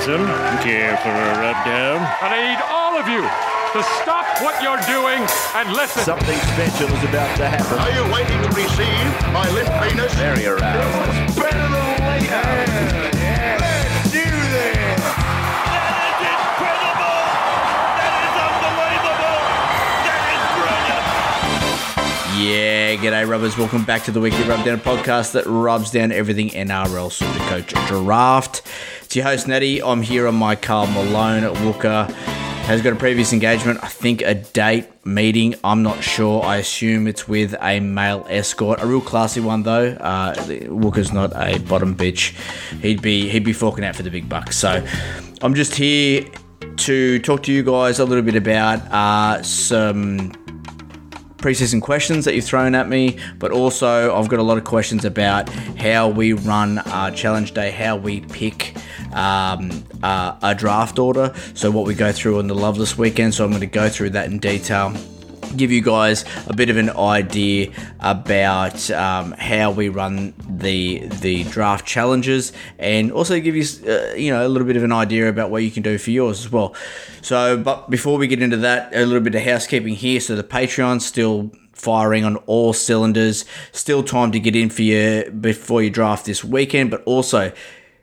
Robinson. Care for a rub down? I need all of you to stop what you're doing and listen. Something special is about to happen. Are you waiting to receive my limp penis? Very aroused. Better than later. Yeah, g'day rubbers. Welcome back to the weekly Rubdown podcast that rubs down everything NRL Supercoach Draft. It's your host Natty. I'm here on my Carl Malone at Wooker. Has got a previous engagement, I think a date meeting. I'm not sure. I assume it's with a male escort, a real classy one though. Uh, Wooker's not a bottom bitch. He'd be he'd be forking out for the big bucks. So I'm just here to talk to you guys a little bit about uh, some preseason questions that you've thrown at me, but also I've got a lot of questions about how we run our challenge day, how we pick um, uh, a draft order. So, what we go through on the Lovelace weekend. So, I'm going to go through that in detail. Give you guys a bit of an idea about um, how we run the the draft challenges, and also give you uh, you know a little bit of an idea about what you can do for yours as well. So, but before we get into that, a little bit of housekeeping here. So the Patreon's still firing on all cylinders. Still time to get in for you before you draft this weekend, but also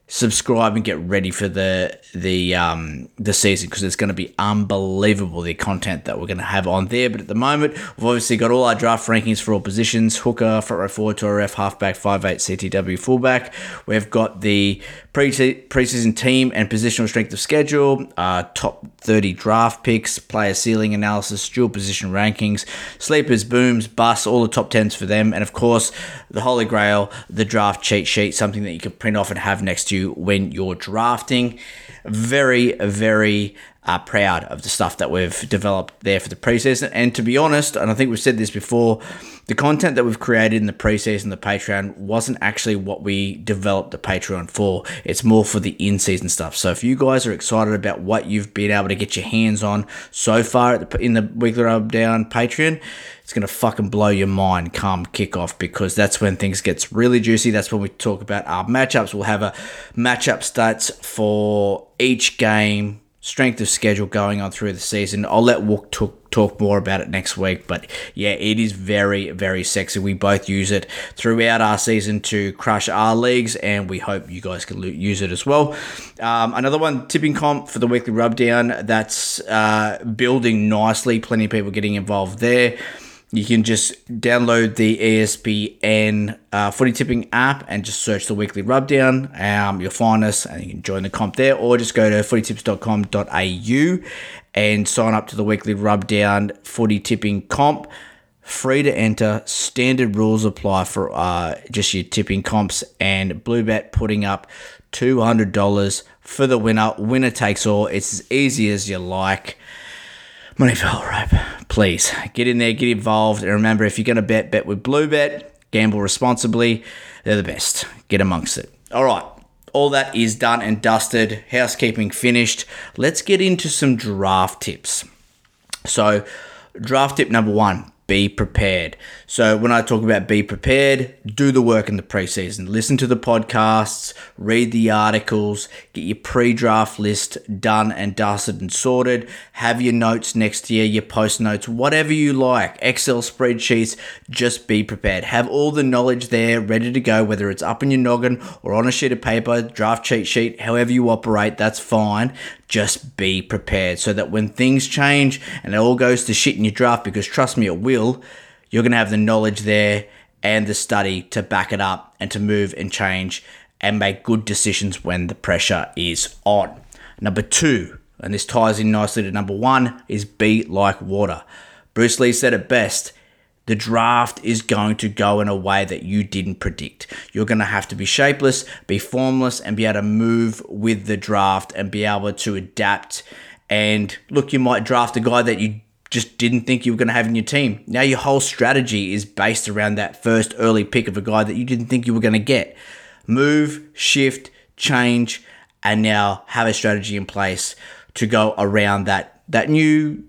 subscribe and get ready for the the um the season because it's going to be unbelievable the content that we're going to have on there. But at the moment we've obviously got all our draft rankings for all positions hooker front row forward to rf halfback 5'8 ctw fullback. We've got the pre preseason team and positional strength of schedule uh, top 30 draft picks player ceiling analysis dual position rankings sleepers booms busts all the top 10s for them. And of course the holy grail the draft cheat sheet something that you can print off and have next to you when you're drafting. Very, very uh, proud of the stuff that we've developed there for the preseason. And to be honest, and I think we've said this before, the content that we've created in the preseason, the Patreon, wasn't actually what we developed the Patreon for. It's more for the in season stuff. So if you guys are excited about what you've been able to get your hands on so far the, in the Weekly Rub Down Patreon, it's going to fucking blow your mind come kickoff because that's when things gets really juicy. That's when we talk about our matchups. We'll have a matchup stats for each game strength of schedule going on through the season. I'll let Wook talk, talk more about it next week, but yeah, it is very, very sexy. We both use it throughout our season to crush our leagues, and we hope you guys can use it as well. Um, another one, tipping comp for the weekly rubdown, that's uh, building nicely. Plenty of people getting involved there you can just download the ESPN uh, footy tipping app and just search the weekly rubdown. Um, you'll find us and you can join the comp there, or just go to footytips.com.au and sign up to the weekly rubdown footy tipping comp. Free to enter, standard rules apply for uh, just your tipping comps, and Bluebet putting up $200 for the winner. Winner takes all. It's as easy as you like. Money fell rope. Please get in there, get involved, and remember if you're going to bet, bet with Bluebet. Gamble responsibly. They're the best. Get amongst it. All right. All that is done and dusted. Housekeeping finished. Let's get into some draft tips. So, draft tip number one be prepared. So, when I talk about be prepared, do the work in the preseason. Listen to the podcasts, read the articles, get your pre draft list done and dusted and sorted. Have your notes next year, your post notes, whatever you like, Excel spreadsheets. Just be prepared. Have all the knowledge there ready to go, whether it's up in your noggin or on a sheet of paper, draft cheat sheet, however you operate, that's fine just be prepared so that when things change and it all goes to shit in your draft, because trust me, it will, you're going to have the knowledge there and the study to back it up and to move and change and make good decisions when the pressure is on. Number two, and this ties in nicely to number one, is be like water. Bruce Lee said it best the draft is going to go in a way that you didn't predict. You're going to have to be shapeless, be formless, and be able to move with the draft and be able to adapt. And look, you might draft a guy that you just didn't think you were going to have in your team. Now your whole strategy is based around that first early pick of a guy that you didn't think you were going to get. Move, shift, change, and now have a strategy in place to go around that that new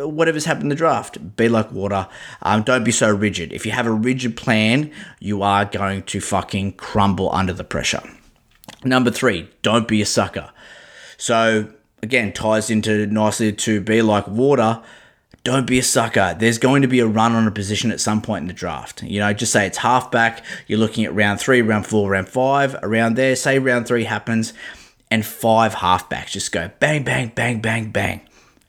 uh, whatever's happened in the draft. Be like water. Um, don't be so rigid. If you have a rigid plan, you are going to fucking crumble under the pressure. Number three, don't be a sucker. So again, ties into nicely to be like water. Don't be a sucker. There's going to be a run on a position at some point in the draft. You know, just say it's halfback. You're looking at round three, round four, round five, around there. Say round three happens, and five halfbacks just go bang, bang, bang, bang, bang.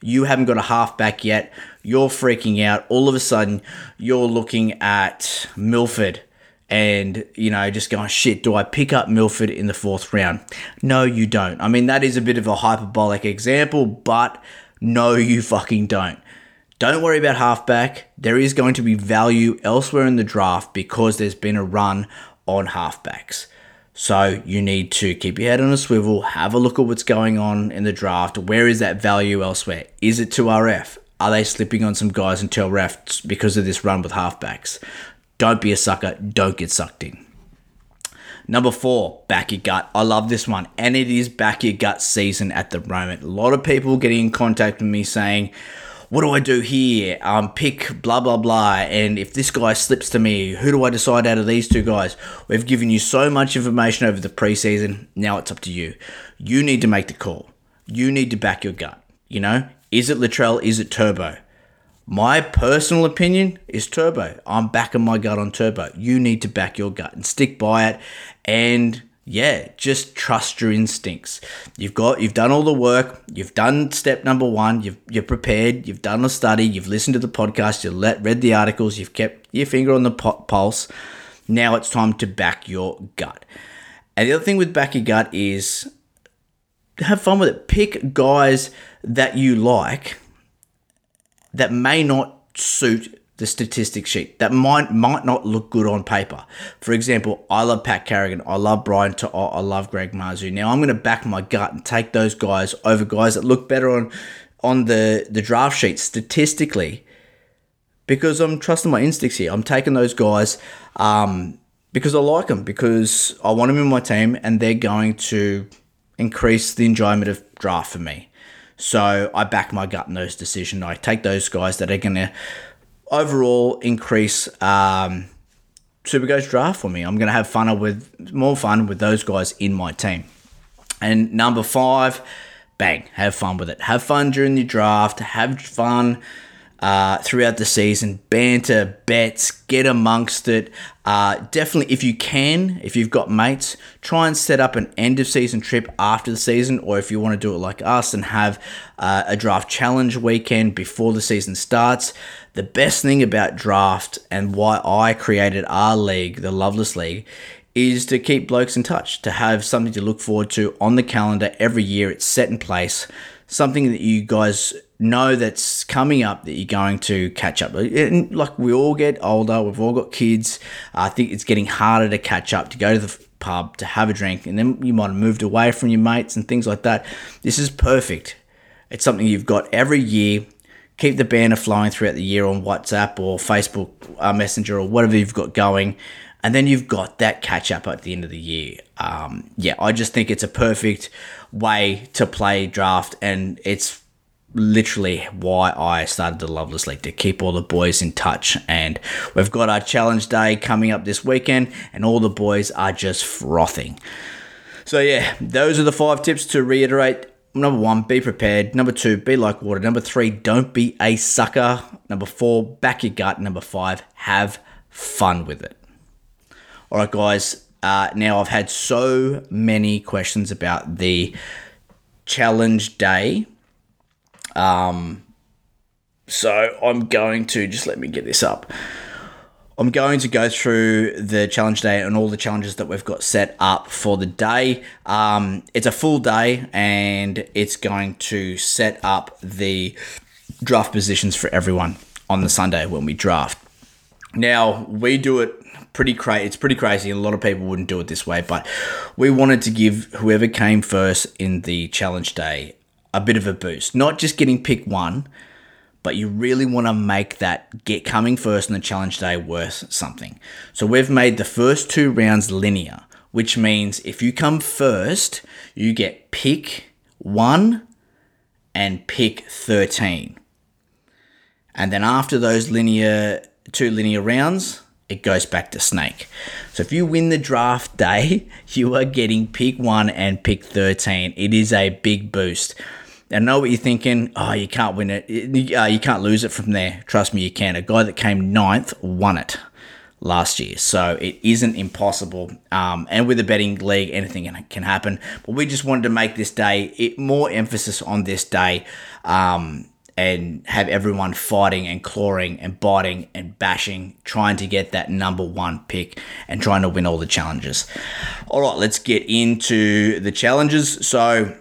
You haven't got a halfback yet. You're freaking out. All of a sudden, you're looking at Milford and, you know, just going, shit, do I pick up Milford in the fourth round? No, you don't. I mean, that is a bit of a hyperbolic example, but no, you fucking don't. Don't worry about halfback. There is going to be value elsewhere in the draft because there's been a run on halfbacks. So you need to keep your head on a swivel, have a look at what's going on in the draft. Where is that value elsewhere? Is it to RF? Are they slipping on some guys until RF because of this run with halfbacks? Don't be a sucker. Don't get sucked in. Number four, back your gut. I love this one. And it is back your gut season at the moment. A lot of people getting in contact with me saying, what do I do here? Um, pick blah blah blah. And if this guy slips to me, who do I decide out of these two guys? We've given you so much information over the preseason. Now it's up to you. You need to make the call. You need to back your gut. You know, is it Latrell? Is it Turbo? My personal opinion is Turbo. I'm backing my gut on Turbo. You need to back your gut and stick by it. And yeah, just trust your instincts. You've got you've done all the work. You've done step number one. You've you're prepared. You've done the study. You've listened to the podcast. You let read the articles. You've kept your finger on the pulse. Now it's time to back your gut. And the other thing with back your gut is have fun with it. Pick guys that you like that may not suit the statistics sheet that might might not look good on paper. For example, I love Pat Carrigan, I love Brian To'o, I love Greg Marzhew. Now I'm going to back my gut and take those guys over guys that look better on on the the draft sheet statistically because I'm trusting my instincts here. I'm taking those guys um, because I like them because I want them in my team and they're going to increase the enjoyment of draft for me. So I back my gut in those decisions. I take those guys that are going to overall increase um, Supercoach draft for me. I'm going to have fun with more fun with those guys in my team. And number five, bang, have fun with it. Have fun during the draft. Have fun uh, throughout the season. Banter, bets, get amongst it. Uh, definitely, if you can, if you've got mates, try and set up an end of season trip after the season, or if you want to do it like us and have uh, a draft challenge weekend before the season starts. The best thing about draft and why I created our league, the Lovelace League, is to keep blokes in touch, to have something to look forward to on the calendar every year. It's set in place, something that you guys know that's coming up that you're going to catch up. And like we all get older, we've all got kids. I think it's getting harder to catch up, to go to the pub, to have a drink, and then you might have moved away from your mates and things like that. This is perfect. It's something you've got every year keep the banner flowing throughout the year on WhatsApp or Facebook uh, Messenger or whatever you've got going. And then you've got that catch up at the end of the year. Um, yeah, I just think it's a perfect way to play draft, and it's literally why I started the Lovelace League to keep all the boys in touch. And we've got our challenge day coming up this weekend, and all the boys are just frothing. So, yeah, those are the five tips to reiterate number one, be prepared. Number two, be like water. Number three, don't be a sucker. Number four, back your gut. Number five, have fun with it. All right, guys. Uh, now I've had so many questions about the challenge day. Um, so I'm going to just let me get this up. I'm going to go through the challenge day and all the challenges that we've got set up for the day. Um, it's a full day and it's going to set up the draft positions for everyone on the Sunday when we draft. Now, we do it pretty crazy. It's pretty crazy. A lot of people wouldn't do it this way, but we wanted to give whoever came first in the challenge day a bit of a boost. Not just getting pick one, but you really want to make that get coming first in the challenge day worth something. So we've made the first two rounds linear, which means if you come first, you get pick 1 and pick 13. And then after those linear two linear rounds, it goes back to Snake. So if you win the draft day, you are getting pick one and pick 13. It is a big boost. I know what you're thinking. Oh, you can't win it. Uh, you can't lose it from there. Trust me, you can. A guy that came ninth won it last year. So it isn't impossible. Um, and with a betting league, anything can happen. But we just wanted to make this day it more emphasis on this day. Um, and have everyone fighting and clawing and biting and bashing, trying to get that number one pick and trying to win all the challenges. All right, let's get into the challenges. So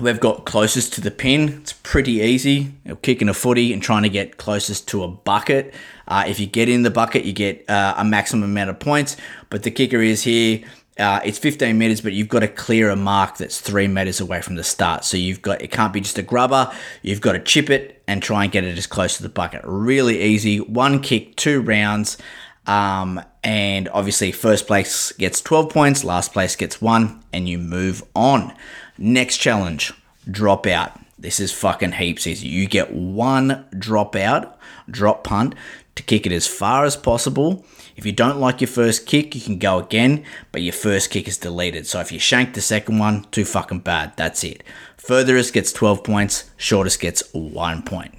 we've got closest to the pin. It's pretty easy. You know, kicking a footy and trying to get closest to a bucket. Uh, if you get in the bucket, you get uh, a maximum amount of points. But the kicker is here uh, it's 15 meters, but you've got to clear a mark that's three meters away from the start. So you've got it can't be just a grubber. You've got to chip it and try and get it as close to the bucket. Really easy. One kick, two rounds. Um, and obviously, first place gets 12 points, last place gets one, and you move on. Next challenge drop out. This is fucking heaps easy. You get one drop out, drop punt to kick it as far as possible if you don't like your first kick, you can go again, but your first kick is deleted. So if you shank the second one, too fucking bad. That's it. Furthest gets 12 points, shortest gets one point.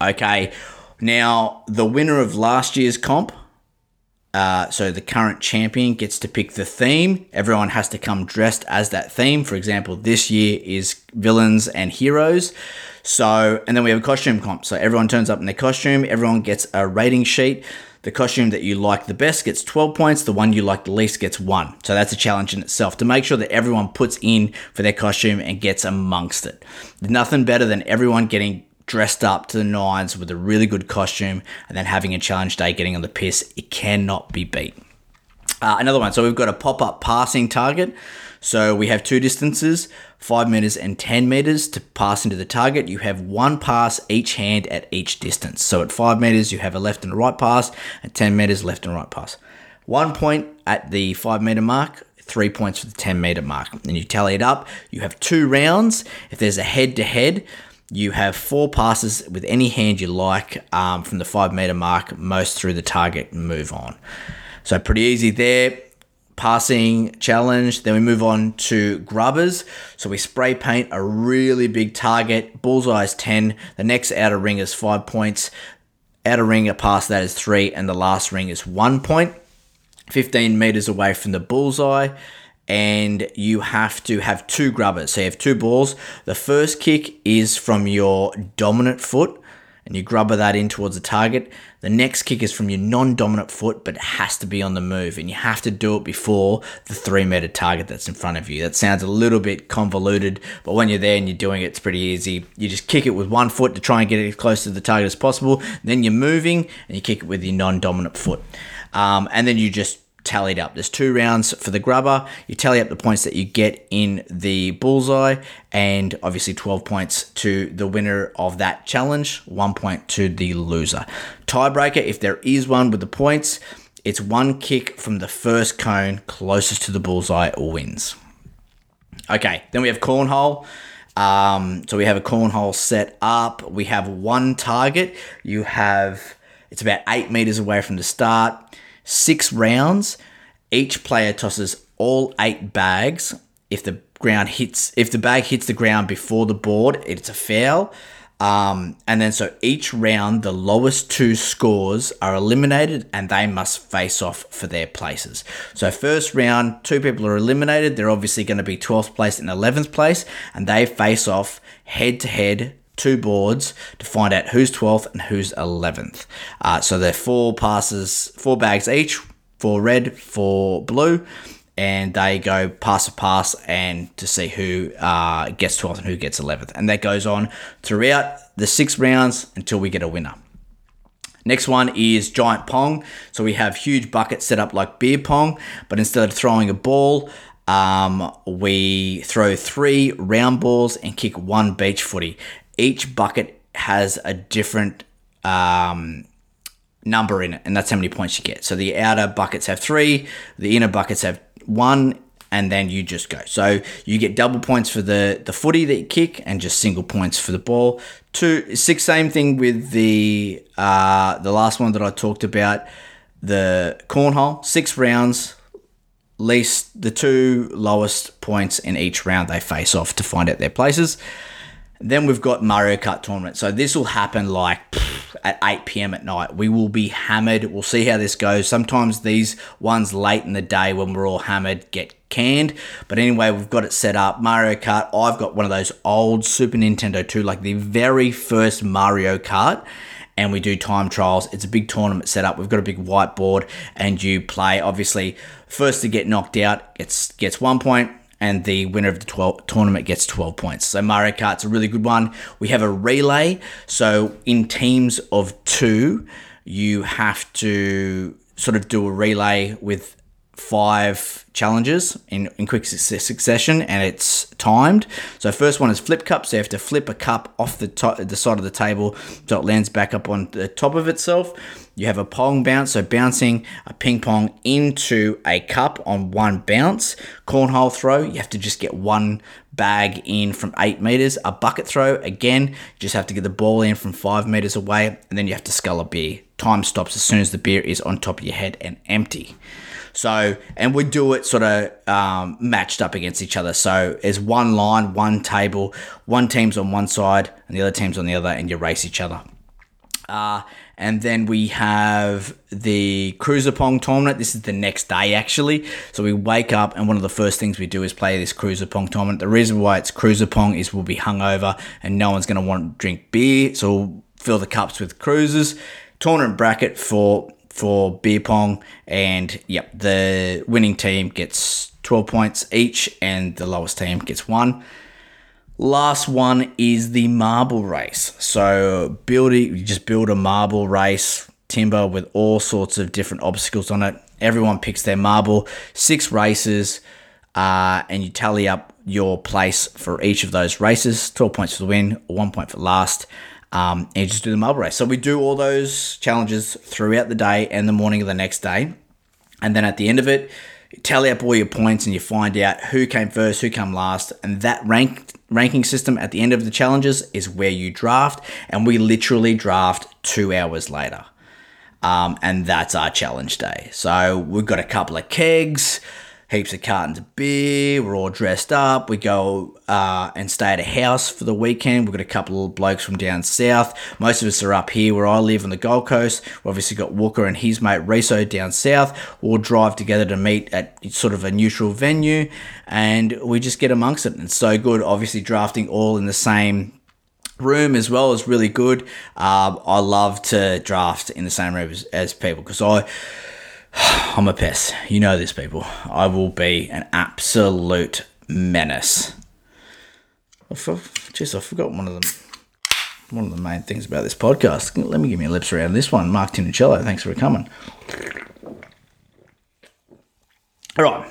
Okay, now the winner of last year's comp, uh, so the current champion gets to pick the theme. Everyone has to come dressed as that theme. For example, this year is villains and heroes. So, and then we have a costume comp. So everyone turns up in their costume. Everyone gets a rating sheet. The costume that you like the best gets 12 points, the one you like the least gets one. So that's a challenge in itself to make sure that everyone puts in for their costume and gets amongst it. Nothing better than everyone getting dressed up to the nines with a really good costume and then having a challenge day getting on the piss. It cannot be beat. Uh, another one. So we've got a pop up passing target. So we have two distances, 5 meters and 10 meters to pass into the target. You have one pass each hand at each distance. So at 5 meters, you have a left and a right pass, at 10 meters, left and right pass. One point at the 5 meter mark, three points for the 10 meter mark. Then you tally it up. You have two rounds. If there's a head to head, you have four passes with any hand you like um, from the five meter mark, most through the target, move on. So pretty easy there passing challenge. Then we move on to grubbers. So we spray paint a really big target. Bullseye is 10. The next outer ring is 5 points. Outer ring past that is 3. And the last ring is 1 point. 15 meters away from the bullseye. And you have to have two grubbers. So you have two balls. The first kick is from your dominant foot and you grubber that in towards the target. The next kick is from your non dominant foot, but it has to be on the move, and you have to do it before the three meter target that's in front of you. That sounds a little bit convoluted, but when you're there and you're doing it, it's pretty easy. You just kick it with one foot to try and get it as close to the target as possible. Then you're moving and you kick it with your non dominant foot. Um, and then you just tallied up. There's two rounds for the grubber. You tally up the points that you get in the bullseye, and obviously 12 points to the winner of that challenge, one point to the loser. Tiebreaker, if there is one with the points, it's one kick from the first cone closest to the bullseye or wins. Okay, then we have cornhole. Um, so we have a cornhole set up. We have one target. You have it's about eight meters away from the start six rounds. Each player tosses all eight bags. If the ground hits, if the bag hits the ground before the board, it's a foul. Um, and then so each round, the lowest two scores are eliminated and they must face off for their places. So, first round, two people are eliminated. They're obviously going to be 12th place and 11th place, and they face off head to head two boards to find out who's 12th and who's 11th. Uh, so they're four passes, four bags each, four red, four blue, and they go pass a pass and to see who uh, gets 12th and who gets 11th. And that goes on throughout the six rounds until we get a winner. Next one is giant pong. So we have huge buckets set up like beer pong, but instead of throwing a ball, um, we throw three round balls and kick one beach footy each bucket has a different um, number in it, and that's how many points you get. So the outer buckets have three, the inner buckets have one, and then you just go. So you get double points for the the footy that you kick, and just single points for the ball. Two six, same thing with the uh, the last one that I talked about. the cornhole, six rounds, least the two lowest points in each round they face off to find out their places. Then we've got Mario Kart tournament. So this will happen like pff, at 8 p.m. at night. We will be hammered. We'll see how this goes. Sometimes these ones late in the day when we're all hammered get canned. But anyway, we've got it set up. Mario Kart. I've got one of those old Super Nintendo 2, like the very first Mario Kart and we do time trials. It's a big tournament set up. We've got a big whiteboard, and you play. Obviously, first to get knocked out gets gets one point, and the winner of the 12 tournament gets 12 points. So Mario Kart's a really good one. We have a relay. So in teams of two, you have to sort of do a relay with five challenges in, in quick succession and it's timed. So first one is flip cup. So you have to flip a cup off the top, the side of the table so it lands back up on the top of itself. You have a pong bounce, so bouncing a ping pong into a cup on one bounce. Cornhole throw, you have to just get one bag in from eight meters. A bucket throw, again, you just have to get the ball in from five meters away, and then you have to scull a beer. Time stops as soon as the beer is on top of your head and empty. So, and we do it sort of um, matched up against each other. So, there's one line, one table, one team's on one side and the other team's on the other, and you race each other. Uh, and then we have the Cruiser Pong tournament. This is the next day, actually. So we wake up, and one of the first things we do is play this Cruiser Pong tournament. The reason why it's Cruiser Pong is we'll be hungover, and no one's going to want to drink beer. So we'll fill the cups with cruisers. Tournament bracket for for beer pong, and yep, the winning team gets 12 points each, and the lowest team gets one. Last one is the marble race. So building, you just build a marble race timber with all sorts of different obstacles on it. Everyone picks their marble, six races, uh, and you tally up your place for each of those races. 12 points for the win, one point for last um, and just do the marble race. So we do all those challenges throughout the day and the morning of the next day. And then at the end of it, tally up all your points and you find out who came first, who came last. And that rank, ranking system at the end of the challenges is where you draft. And we literally draft two hours later. Um, and that's our challenge day. So we've got a couple of kegs heaps of cartons of beer. We're all dressed up. We go uh, and stay at a house for the weekend. We've got a couple of blokes from down south. Most of us are up here where I live on the Gold Coast. We've obviously got Walker and his mate Riso down south. We'll drive together to meet at sort of a neutral venue and we just get amongst it. And it's so good. Obviously, drafting all in the same room as well is really good. Uh, I love to draft in the same room as, as people because I I'm a piss. You know this, people. I will be an absolute menace. Jeez, I forgot one of them. One of the main things about this podcast. Let me give me a lips around this one. Mark Tinicello, thanks for coming. All right,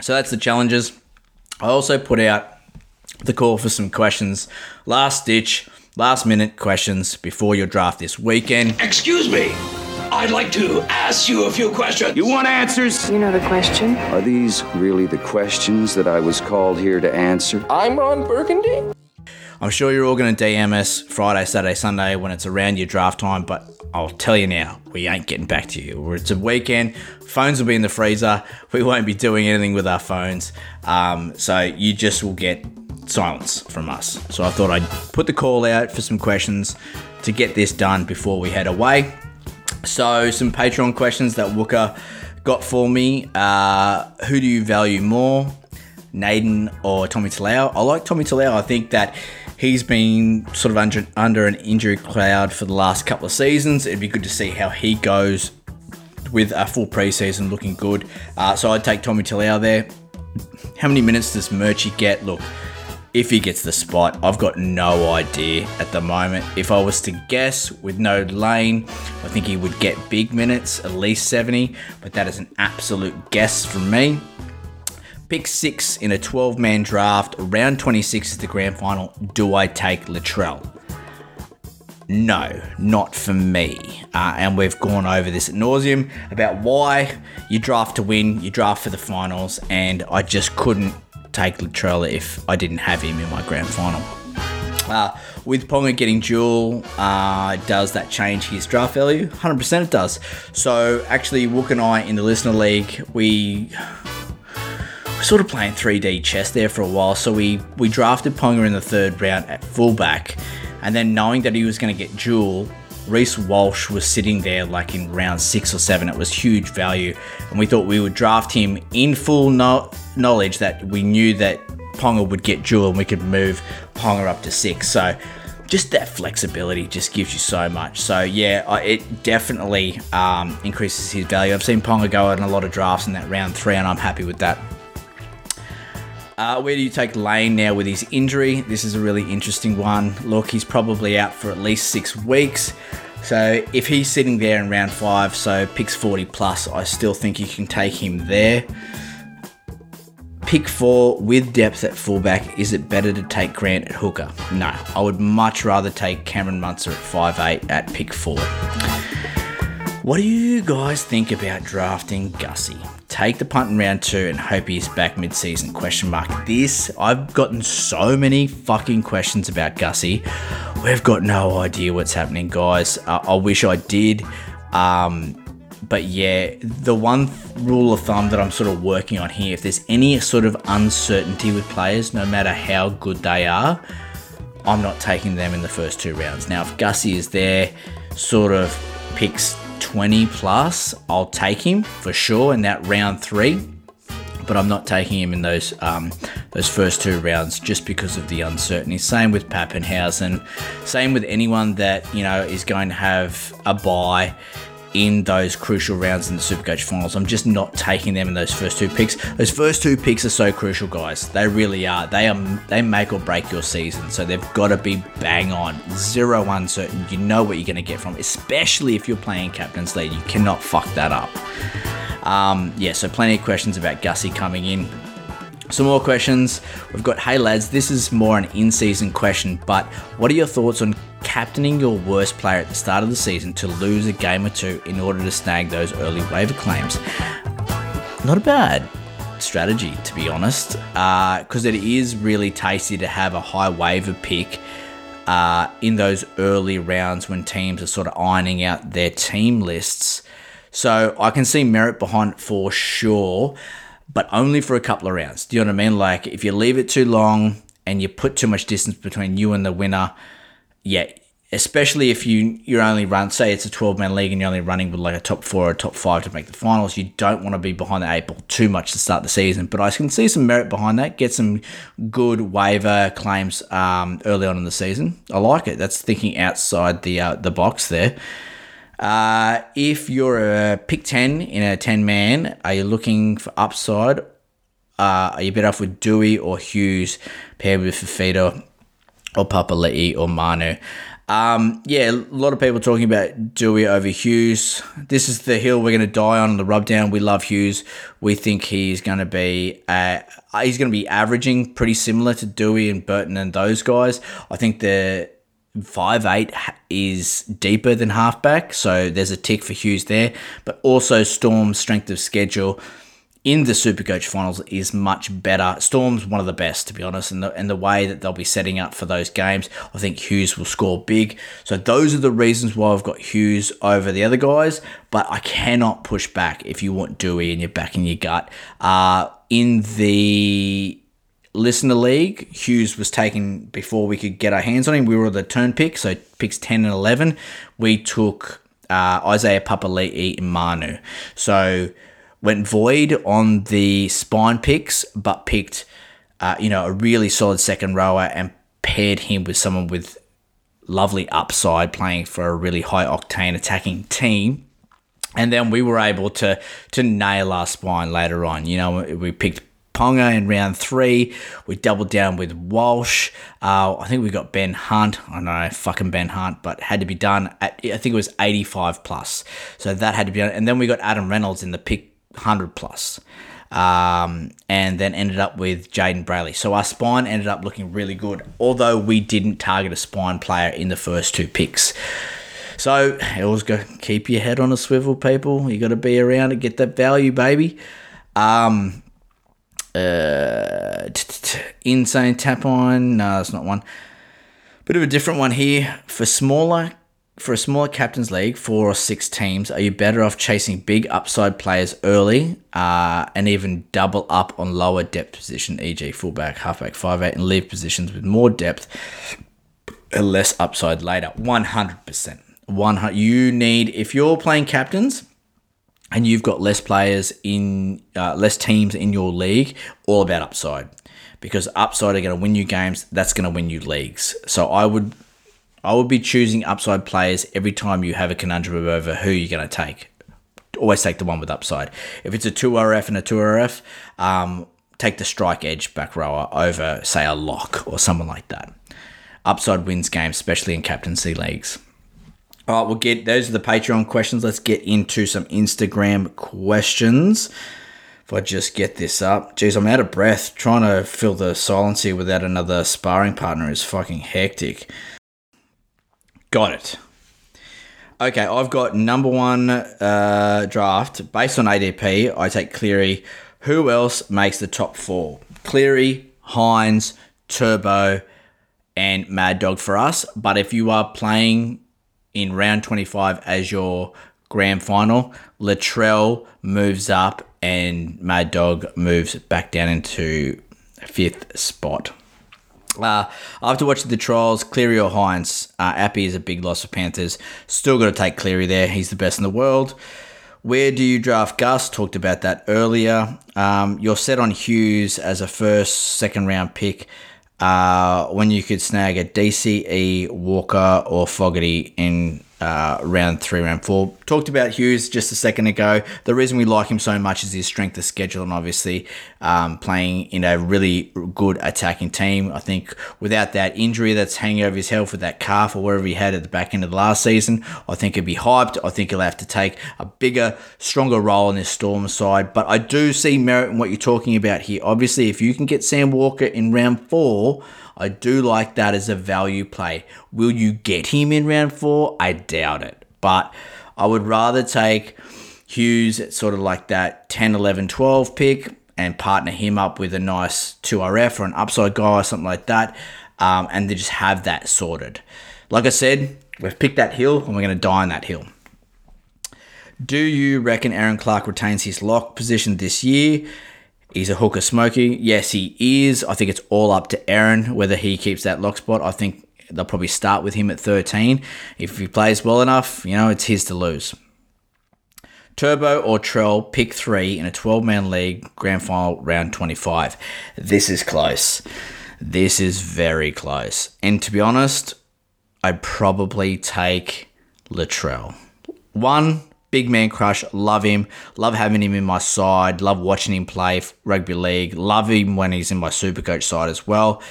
so that's the challenges. I also put out the call for some questions, last ditch, last minute questions before your draft this weekend. Excuse me. I'd like to ask you a few questions. You want answers? You know the question. Are these really the questions that I was called here to answer? I'm Ron Burgundy. I'm sure you're all going to DM us Friday, Saturday, Sunday when it's around your draft time, but I'll tell you now, we ain't getting back to you. It's a weekend, phones will be in the freezer, we won't be doing anything with our phones, um, so you just will get silence from us. So I thought I'd put the call out for some questions to get this done before we head away. So, some Patreon questions that Wooker got for me. Uh, who do you value more, Naden or Tommy Talau? I like Tommy Talau. I think that he's been sort of under, under an injury cloud for the last couple of seasons. It'd be good to see how he goes with a full preseason looking good. Uh, so I'd take Tommy Talau there. How many minutes does Murchie get? Look, if he gets the spot. I've got no idea at the moment. If I was to guess with no lane, I think he would get big minutes, at least 70, but that is an absolute guess from me. Pick six in a 12 man draft, round 26 is the grand final. Do I take Latrell? No, not for me. Uh, and we've gone over this at nauseum about why you draft to win, you draft for the finals, and I just couldn't take Latrell if I didn't have him in my grand final. Uh, with Ponga getting dual, uh, does that change his draft value? 100% it does. So actually, Wook and I in the listener league, we were sort of playing 3D chess there for a while. So we we drafted Ponga in the third round at fullback, and then knowing that he was going to get dual, Reece Walsh was sitting there like in round six or seven. It was huge value, and we thought we would draft him in full no- knowledge that we knew that Ponga would get dual and we could move Ponga up to six. So just that flexibility just gives you so much. So yeah, it definitely um, increases his value. I've seen Ponga go in a lot of drafts in that round three, and I'm happy with that. Uh, where do you take Lane now with his injury? This is a really interesting one. Look, he's probably out for at least six weeks. So if he's sitting there in round five, so picks 40 plus, I still think you can take him there. Pick four with depth at fullback. Is it better to take Grant at hooker? No, I would much rather take Cameron Munster at 5'8 at pick four. What do you guys think about drafting Gussie? Take the punt in round two and hope he's back mid-season? Question mark. This I've gotten so many fucking questions about Gussie. We've got no idea what's happening, guys. Uh, I wish I did. Um, but yeah, the one th- rule of thumb that I'm sort of working on here, if there's any sort of uncertainty with players, no matter how good they are, I'm not taking them in the first two rounds. Now, if Gussie is there, sort of picks 20 plus, I'll take him for sure in that round three. But I'm not taking him in those um, those first two rounds just because of the uncertainty. Same with Papenhuyzen. Same with anyone that you know is going to have a buy in those crucial rounds in the Supercoach finals. I'm just not taking them in those first two picks. Those first two picks are so crucial, guys. They really are. They are they make or break your season. So they've got to be bang on. Zero uncertain. You know what you're going to get from, especially if you're playing captain's lead. You cannot fuck that up. Um, yeah, so plenty of questions about Gussie coming in. Some more questions. We've got, hey lads, this is more an in season question, but what are your thoughts on captaining your worst player at the start of the season to lose a game or two in order to snag those early waiver claims? Not a bad strategy, to be honest, because it is really tasty to have a high waiver pick uh, in those early rounds when teams are sort of ironing out their team lists. So I can see merit behind it for sure, but only for a couple of rounds. Do you know what I mean? Like if you leave it too long and you put too much distance between you and the winner, yeah, especially if you you're only run say it's a 12 man league and you're only running with like a top four or a top five to make the finals, you don't want to be behind the eight ball too much to start the season. But I can see some merit behind that. Get some good waiver claims um, early on in the season. I like it. That's thinking outside the uh, the box there. Uh, if you're a pick 10 in a 10 man, are you looking for upside? Uh, are you better off with Dewey or Hughes paired with Fifita or Papali'i or Manu? Um, yeah, a lot of people talking about Dewey over Hughes. This is the hill we're going to die on the rubdown. We love Hughes. We think he's going to be uh, he's going to be averaging pretty similar to Dewey and Burton and those guys. I think the five eight is deeper than halfback, so there's a tick for Hughes there. But also Storm's strength of schedule in the Supercoach finals is much better. Storm's one of the best, to be honest, and the and the way that they'll be setting up for those games, I think Hughes will score big. So those are the reasons why I've got Hughes over the other guys. But I cannot push back if you want Dewey and you're back in your gut. Uh, in the listener league, Hughes was taken before we could get our hands on him. We were the turn pick, so picks 10 and 11. We took uh, Isaiah Papali'i and Manu. So went void on the spine picks, but picked, uh, you know, a really solid second rower and paired him with someone with lovely upside playing for a really high octane attacking team. And then we were able to to nail our spine later on. You know, we picked Ponga in round three. We doubled down with Walsh. Uh, I think we got Ben Hunt. I know, fucking Ben Hunt, but had to be done at, I think it was 85 plus. So that had to be done. And then we got Adam Reynolds in the pick 100 plus. Um, and then ended up with Jayden Brailey. So our spine ended up looking really good, although we didn't target a spine player in the first two picks. So always go keep your head on a swivel, people. You got to be around and get that value, baby. Um, uh, insane tap on. No, that's not one. Bit of a different one here for smaller for a smaller captain's league, four or six teams, are you better off chasing big upside players early uh, and even double up on lower depth position, e.g., fullback, halfback, five eight, and leave positions with more depth and less upside later? One hundred percent. One hundred. You need if you're playing captains and you've got less players in uh, less teams in your league, all about upside. Because upside are going to win you games, that's going to win you leagues. So I would I would be choosing upside players every time you have a conundrum over who you're going to take. Always take the one with upside. If it's a 2RF and a 2RF, um, take the strike edge back rower over, say, a lock or someone like that. Upside wins games, especially in captaincy leagues. All right, we'll get those are the Patreon questions. Let's get into some Instagram questions. If I just get this up, geez, I'm out of breath. Trying to fill the silence here without another sparring partner is fucking hectic. Got it. Okay, I've got number one uh, draft based on ADP. I take Cleary. Who else makes the top four? Cleary, Hynes, Turbo, and Mad Dog for us. But if you are playing in round 25 as your grand final, Latrell moves up and Mad Dog moves back down into fifth spot. Uh, after watching the trials, Cleary or Hynes, uh, Appy is a big loss for Panthers. Still got to take Cleary there. He's the best in the world. Where do you draft Gus? Talked about that earlier. Um, you're set on Hughes as a first, second round pick uh, when you could snag a DCE, Walker, or Fogarty in uh, round three, round four. Talked about Hughes just a second ago. The reason we like him so much is his strength of schedule and obviously um, playing in a really good attacking team. I think without that injury that's hanging over his head with that calf or wherever he had at the back end of the last season, I think he'd be hyped. I think he'll have to take a bigger, stronger role in this Storm side. But I do see merit in what you're talking about here. Obviously, if you can get Sam Walker in round four, I do like that as a value play. Will you get him in round four? I doubt it. But I would rather take Hughes at sort of like that 10, 11, 12 pick and partner him up with a nice 2RF or an upside guy or something like that. Um, and they just have that sorted. Like I said, we've picked that hill and we're going to die on that hill. Do you reckon Erin Clark retains his lock position this year? He's a hooker smoky. Yes, he is. I think it's all up to Aaron whether he keeps that lock spot. I think they'll probably start with him at 13. If he plays well enough, you know, it's his to lose. Turbo or Trell, pick three in a 12 man league, grand final round 25. This is close. This is very close. And to be honest, I'd probably take Latrell. One, big man crush. Love him. Love having him in my side. Love watching him play rugby league. Love him when he's in my super coach side as well.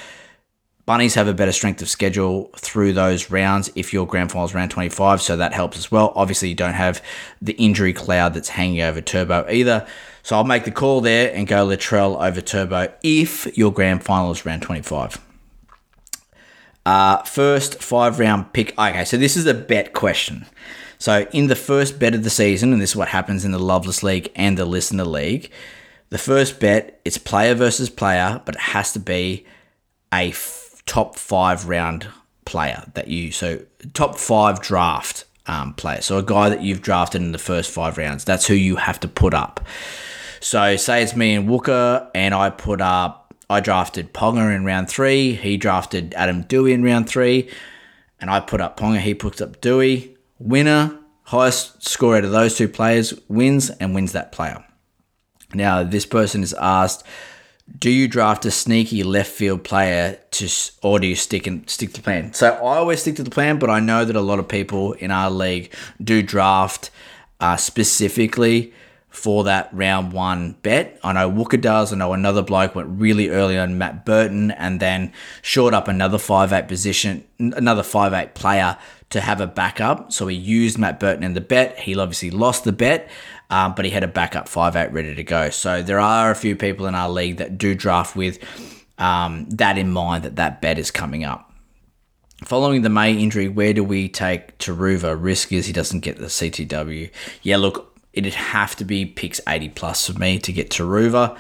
Bunnies have a better strength of schedule through those rounds if your grand finals round 25, so that helps as well. Obviously, you don't have the injury cloud that's hanging over Turbo either. So I'll make the call there and go Latrell over Turbo if your grand final is round 25. Uh, first five round pick. Okay, so this is a bet question. So, in the first bet of the season, and this is what happens in the Lovelace League and the Listener League, the first bet it's player versus player, but it has to be a top five round player that you so top five draft um, player. So a guy that you've drafted in the first five rounds. That's who you have to put up. So say it's me and Wooker, and I put up. I drafted Ponga in round three. He drafted Adam Dewey in round three, and I put up Ponga. He puts up Dewey winner, highest score out of those two players wins and wins that player. Now, this person is asked, do you draft a sneaky left field player to, or do you stick and stick to plan? So I always stick to the plan, but I know that a lot of people in our league do draft uh, specifically for that round one bet. I know Wooker does. I know another bloke went really early on Matt Burton and then short up another five eight position, another five eight player to have a backup. So he used Matt Burton in the bet. He obviously lost the bet, um, but he had a backup 5'8 ready to go. So there are a few people in our league that do draft with um, that in mind that that bet is coming up. Following the May injury, where do we take Turuva? Risk is he doesn't get the CTW. Yeah, look, it'd have to be picks 80 plus for me to get Turuva.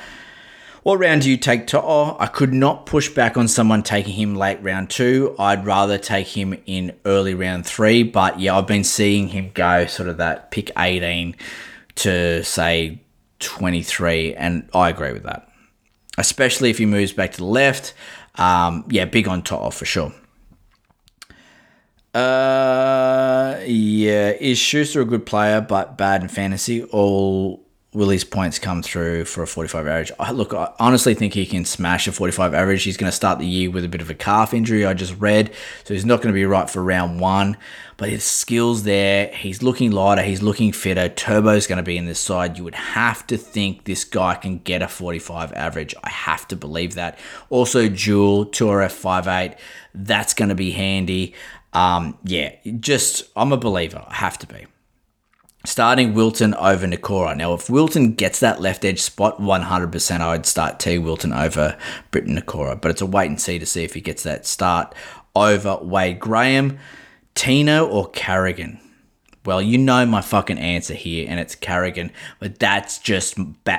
What round do you take to? Oh, I could not push back on someone taking him late round two. I'd rather take him in early round three. But yeah, I've been seeing him go sort of that pick 18 to say 23, and I agree with that. Especially if he moves back to the left. Um, yeah, big on To'o for sure. Uh, yeah, is Schuster a good player but bad in fantasy? All will his points come through for a 45 average? I, look, I honestly think he can smash a 45 average. He's going to start the year with a bit of a calf injury, I just read. So he's not going to be right for round one. But his skills there, he's looking lighter, he's looking fitter. Turbo's going to be in this side. You would have to think this guy can get a 45 average. I have to believe that. Also, Jewel, 2RF58, that's going to be handy. Um, yeah, just, I'm a believer. I have to be starting Wilton over Nikora. Now, if Wilton gets that left edge spot 100%, I would start T. Wilton over Briton Nikora. But it's a wait and see to see if he gets that start over Wade Graham, Tino, or Carrigan. Well, you know my fucking answer here, and it's Carrigan. But that's just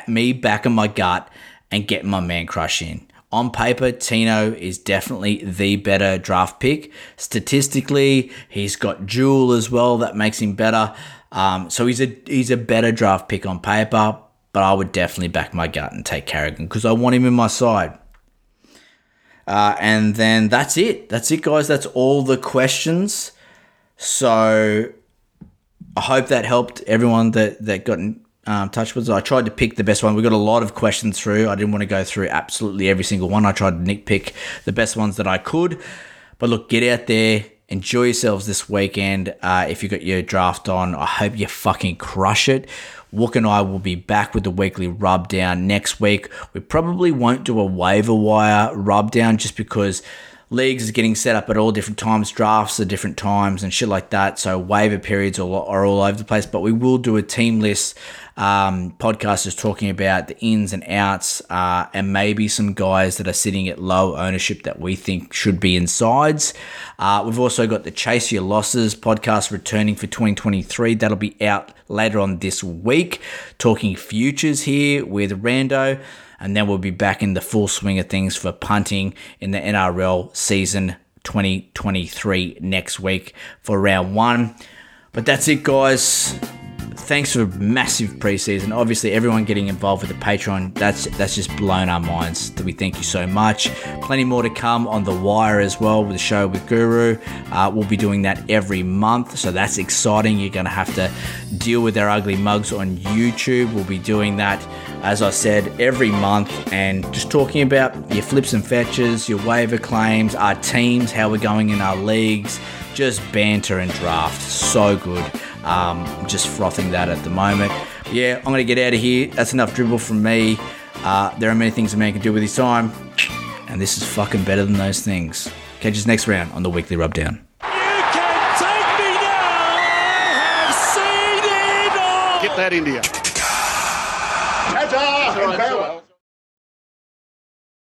me back in my gut and getting my man crush in. On paper, Tino is definitely the better draft pick. Statistically, he's got Jewel as well. That makes him better. Um, so he's a he's a better draft pick on paper, but I would definitely back my gut and take Carrigan because I want him in my side. Uh, and then that's it. That's it, guys. That's all the questions. So I hope that helped everyone that that got in um, touch with us. I tried to pick the best one. We got a lot of questions through. I didn't want to go through absolutely every single one. I tried to nitpick the best ones that I could. But look, get out there, Enjoy yourselves this weekend. Uh, if you got your draft on, I hope you fucking crush it. Wook and I will be back with the weekly rub down next week. We probably won't do a waiver wire rub down just because leagues are getting set up at all different times, drafts at different times, and shit like that. So waiver periods are all over the place. But we will do a team list um, podcast is talking about the ins and outs uh, and maybe some guys that are sitting at low ownership that we think should be in sides. Uh, we've also got the Chase Your Losses podcast returning for 2023. That'll be out later on this week. Talking futures here with Rando. And then we'll be back in the full swing of things for punting in the NRL season 2023 next week for round one. But that's it, guys thanks for massive preseason. Obviously, everyone getting involved with the Patreon, that's that's just blown our minds. We thank you so much. Plenty more to come on the wire as well with the show with Guru. Uh, we'll be doing that every month, so that's exciting. You're going to have to deal with our ugly mugs on YouTube. We'll be doing that, as I said, every month and just talking about your flips and fetches, your waiver claims, our teams, how we're going in our leagues, just banter and draft. So good. Um, just frothing that at the moment. Yeah, I'm going to get out of here. That's enough dribble from me. Uh, there are many things a man can do with his time, and this is fucking better than those things. Catch us next round on the Weekly Rubdown. Get that India. Ta-ta and farewell.